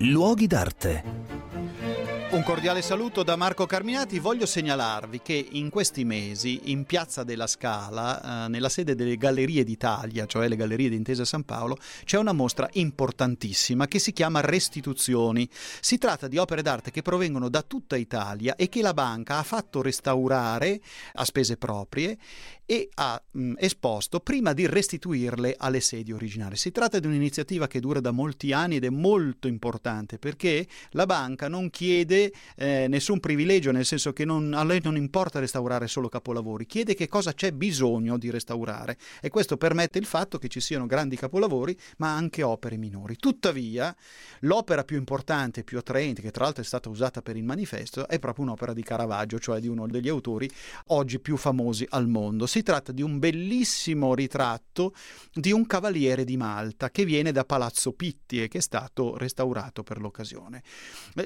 Luoghi d'arte. Un cordiale saluto da Marco Carminati. Voglio segnalarvi che in questi mesi in Piazza della Scala, eh, nella sede delle Gallerie d'Italia, cioè le Gallerie di Intesa San Paolo, c'è una mostra importantissima che si chiama Restituzioni. Si tratta di opere d'arte che provengono da tutta Italia e che la banca ha fatto restaurare a spese proprie e ha mh, esposto prima di restituirle alle sedi originali. Si tratta di un'iniziativa che dura da molti anni ed è molto importante perché la banca non chiede eh, nessun privilegio, nel senso che non, a lei non importa restaurare solo capolavori, chiede che cosa c'è bisogno di restaurare e questo permette il fatto che ci siano grandi capolavori ma anche opere minori. Tuttavia, l'opera più importante più attraente, che tra l'altro è stata usata per il manifesto, è proprio un'opera di Caravaggio, cioè di uno degli autori oggi più famosi al mondo. Si tratta di un bellissimo ritratto di un cavaliere di Malta che viene da Palazzo Pitti e che è stato restaurato per l'occasione.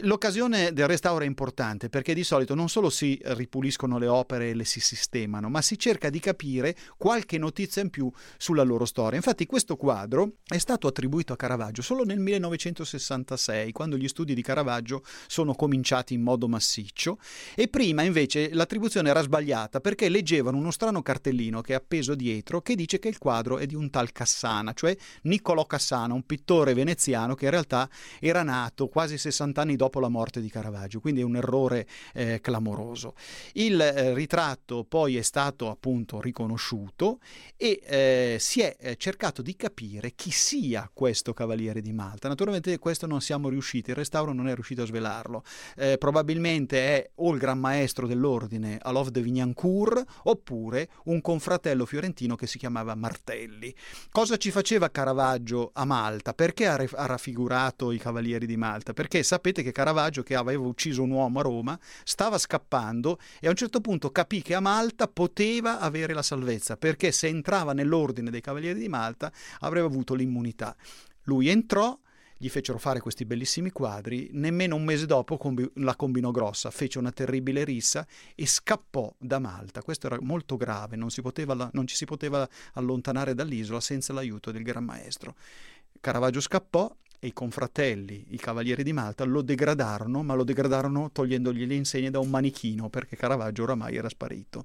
L'occasione del restauro è importante perché di solito non solo si ripuliscono le opere e le si sistemano, ma si cerca di capire qualche notizia in più sulla loro storia. Infatti questo quadro è stato attribuito a Caravaggio solo nel 1966, quando gli studi di Caravaggio sono cominciati in modo massiccio e prima invece l'attribuzione era sbagliata perché leggevano uno strano cartellino che è appeso dietro che dice che il quadro è di un tal Cassana, cioè Niccolò Cassana, un pittore veneziano che in realtà era nato quasi 60 anni dopo la morte di Caravaggio, quindi è un errore eh, clamoroso. Il eh, ritratto poi è stato appunto riconosciuto e eh, si è eh, cercato di capire chi sia questo cavaliere di Malta. Naturalmente questo non siamo riusciti, il restauro non è riuscito a svelarlo. Eh, probabilmente è o il gran maestro dell'ordine Alov de Vignancourt oppure un confratello fiorentino che si chiamava Martelli. Cosa ci faceva Caravaggio a Malta? Perché ha, ha raffigurato i cavalieri di Malta? Perché sapete che Caravaggio, che aveva ucciso un uomo a Roma, stava scappando e a un certo punto capì che a Malta poteva avere la salvezza, perché se entrava nell'ordine dei cavalieri di Malta avrebbe avuto l'immunità. Lui entrò, gli fecero fare questi bellissimi quadri, nemmeno un mese dopo combi- la combinò grossa, fece una terribile rissa e scappò da Malta. Questo era molto grave, non, poteva, non ci si poteva allontanare dall'isola senza l'aiuto del Gran Maestro. Caravaggio scappò e i confratelli, i cavalieri di Malta, lo degradarono, ma lo degradarono togliendogli le insegne da un manichino perché Caravaggio oramai era sparito.